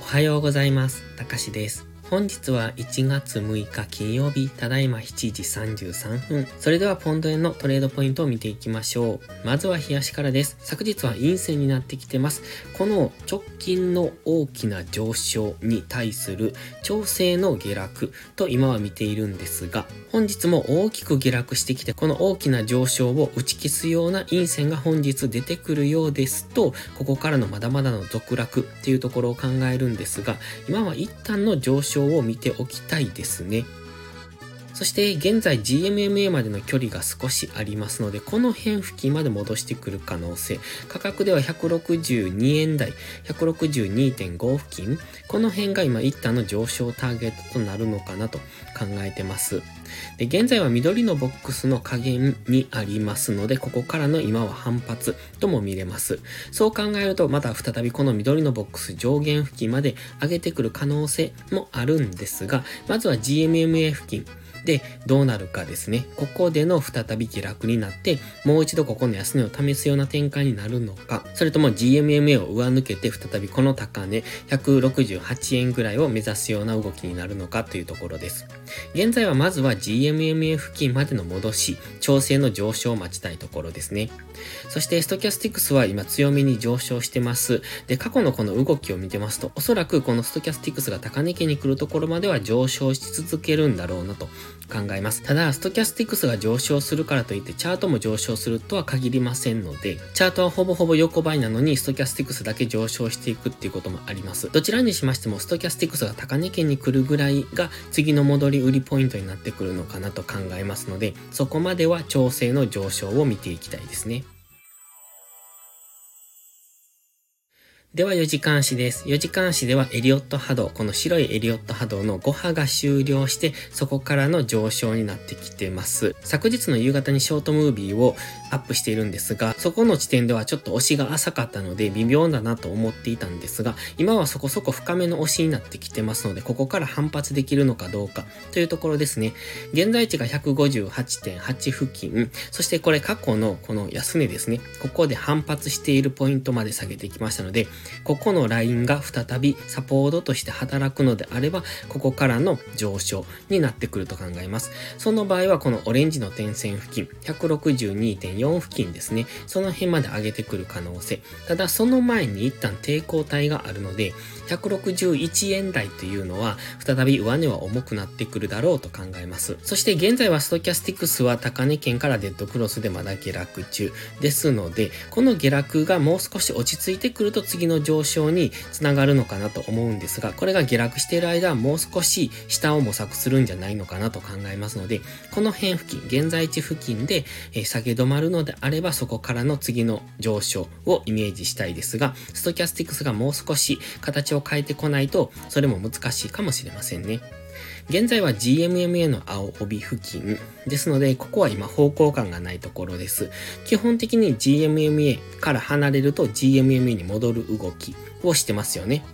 おはようございます。たかしです。本日は1月6日金曜日、ただいま7時33分。それではポンド円のトレードポイントを見ていきましょう。まずは冷やしからです。昨日は陰線になってきてます。この直近の大きな上昇に対する調整の下落と今は見ているんですが、本日も大きく下落してきて、この大きな上昇を打ち消すような陰線が本日出てくるようですと、ここからのまだまだの続落っていうところを考えるんですが、今は一旦の上昇を見ておきたいですね。そして現在 GMMA までの距離が少しありますので、この辺付近まで戻してくる可能性。価格では162円台、162.5付近。この辺が今一旦の上昇ターゲットとなるのかなと考えてます。で、現在は緑のボックスの加減にありますので、ここからの今は反発とも見れます。そう考えると、また再びこの緑のボックス上限付近まで上げてくる可能性もあるんですが、まずは GMMA 付近、で、どうなるかですね。ここでの再び下落になって、もう一度ここの安値を試すような展開になるのか、それとも GMMA を上抜けて再びこの高値168円ぐらいを目指すような動きになるのかというところです。現在はまずは GMMA 付近までの戻し、調整の上昇を待ちたいところですね。そしてストキャスティックスは今強めに上昇してます。で、過去のこの動きを見てますと、おそらくこのストキャスティックスが高値圏に来るところまでは上昇し続けるんだろうなと考えます。ただ、ストキャスティクスが上昇するからといって、チャートも上昇するとは限りませんので、チャートはほぼほぼ横ばいなのに、ストキャスティクスだけ上昇していくっていうこともあります。どちらにしましても、ストキャスティクスが高値圏に来るぐらいが、次の戻り売りポイントになってくるのかなと考えますので、そこまでは調整の上昇を見ていきたいですね。では4時間足です。4時間足ではエリオット波動、この白いエリオット波動の5波が終了して、そこからの上昇になってきてます。昨日の夕方にショートムービーをアップしているんですが、そこの地点ではちょっと押しが浅かったので微妙だなと思っていたんですが、今はそこそこ深めの押しになってきてますので、ここから反発できるのかどうかというところですね。現在地が158.8付近、そしてこれ過去のこの安値ですね。ここで反発しているポイントまで下げてきましたので、ここのラインが再びサポートとして働くのであれば、ここからの上昇になってくると考えます。その場合はこのオレンジの点線付近、162.4付近ですね。その辺まで上げてくる可能性。ただその前に一旦抵抗体があるので、161円台というのは、再び上値は重くなってくるだろうと考えます。そして現在はストキャスティクスは高値圏からデッドクロスでまだ下落中ですので、この下落がもう少し落ち着いてくると次のの上昇につながるのかなと思うんですが、これが下落している間はもう少し下を模索するんじゃないのかなと考えますので、この辺付近、現在地付近で、え下げ止まるのであれば、そこからの次の上昇をイメージしたいですが、ストキャスティクスがもう少し形を変えてこないと、それも難しいかもしれませんね。現在は GMMA の青帯付近ですので、ここは今方向感がないところです。基本的に GMMA から離れると GMMA に戻る動きをしてますよね。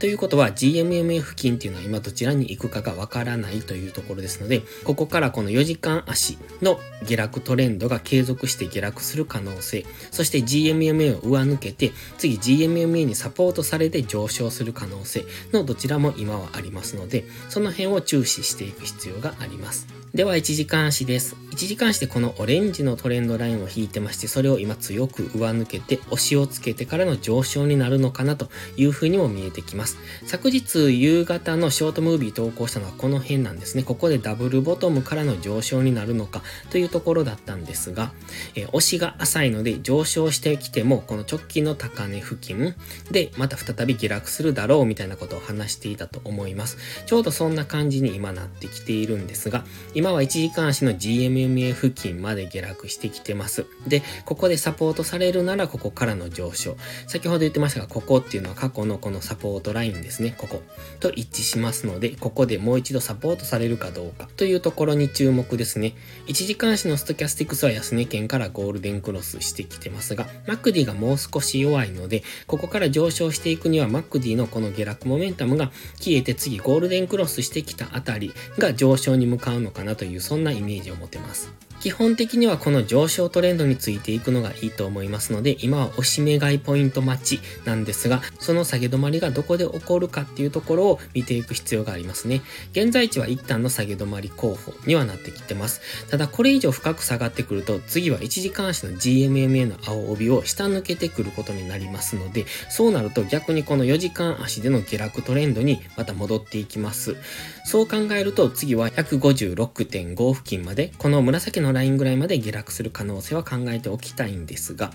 ということは GMMA 付近っていうのは今どちらに行くかがわからないというところですので、ここからこの4時間足の下落トレンドが継続して下落する可能性、そして GMMA を上抜けて、次 GMMA にサポートされて上昇する可能性のどちらも今はありますので、その辺を注視していく必要があります。では、1時間足です。1時間足でこのオレンジのトレンドラインを引いてまして、それを今強く上抜けて、押しをつけてからの上昇になるのかなという風にも見えてきます。昨日夕方のショートムービー投稿したのはこの辺なんですね。ここでダブルボトムからの上昇になるのかというところだったんですが、え、押しが浅いので上昇してきても、この直近の高値付近でまた再び下落するだろうみたいなことを話していたと思います。ちょうどそんな感じに今なってきているんですが、今は1時間足の GMMA 付近まで下落してきてます。で、ここでサポートされるならここからの上昇。先ほど言ってましたが、ここっていうのは過去のこのサポートラインですね。ここ。と一致しますので、ここでもう一度サポートされるかどうかというところに注目ですね。1時間足のストキャスティクスは安値圏からゴールデンクロスしてきてますが、マクディがもう少し弱いので、ここから上昇していくにはマクディのこの下落モメンタムが消えて次ゴールデンクロスしてきたあたりが上昇に向かうのかなというそんなイメージを持てます。基本的にはこの上昇トレンドについていくのがいいと思いますので、今は押し目買いポイント待ちなんですが、その下げ止まりがどこで起こるかっていうところを見ていく必要がありますね。現在地は一旦の下げ止まり候補にはなってきてます。ただこれ以上深く下がってくると、次は1時間足の GMMA の青帯を下抜けてくることになりますので、そうなると逆にこの4時間足での下落トレンドにまた戻っていきます。そう考えると次は156.5付近まで、この紫ののラインぐらいまで下落する可能性は考えておきたいんですが、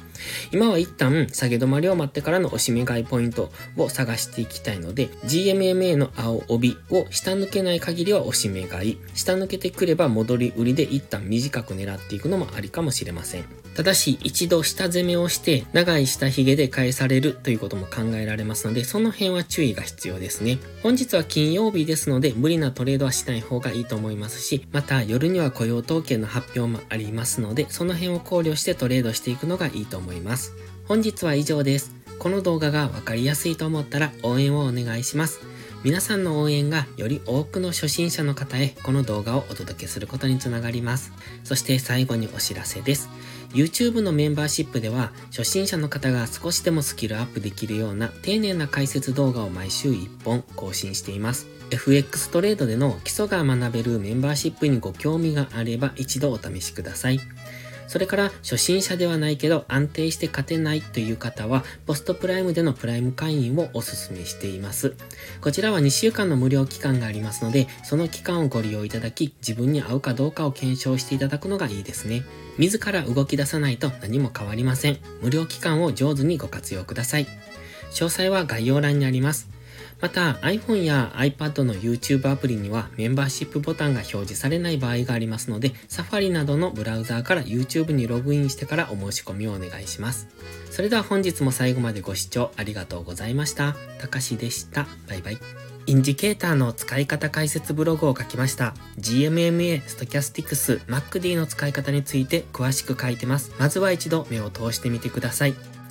今は一旦下げ止まりを待ってからの押し目買いポイントを探していきたいので、GMMA の青帯を下抜けない限りは押し目買い、下抜けてくれば戻り売りで一旦短く狙っていくのもありかもしれません。ただし、一度下攻めをして長い下髭で返されるということも考えられますので、その辺は注意が必要ですね。本日は金曜日ですので、無理なトレードはしない方がいいと思いますし、また夜には雇用統計の発表もありますので、その辺を考慮してトレードしていくのがいいと思います。本日は以上です。この動画がわかりやすいと思ったら応援をお願いします。皆さんの応援がより多くの初心者の方へこの動画をお届けすることにつながります。そして最後にお知らせです。YouTube のメンバーシップでは初心者の方が少しでもスキルアップできるような丁寧な解説動画を毎週1本更新しています。FX トレードでの基礎が学べるメンバーシップにご興味があれば一度お試しください。それから初心者ではないけど安定して勝てないという方はポストプライムでのプライム会員をお勧めしています。こちらは2週間の無料期間がありますのでその期間をご利用いただき自分に合うかどうかを検証していただくのがいいですね。自ら動き出さないと何も変わりません。無料期間を上手にご活用ください。詳細は概要欄にあります。また iPhone や iPad の YouTube アプリにはメンバーシップボタンが表示されない場合がありますので Safari などのブラウザーから YouTube にログインしてからお申し込みをお願いします。それでは本日も最後までご視聴ありがとうございました。たかしでした。バイバイ。インジケーターの使い方解説ブログを書きました。GMMA、Stochastics、MacD の使い方について詳しく書いてます。まずは一度目を通してみてください。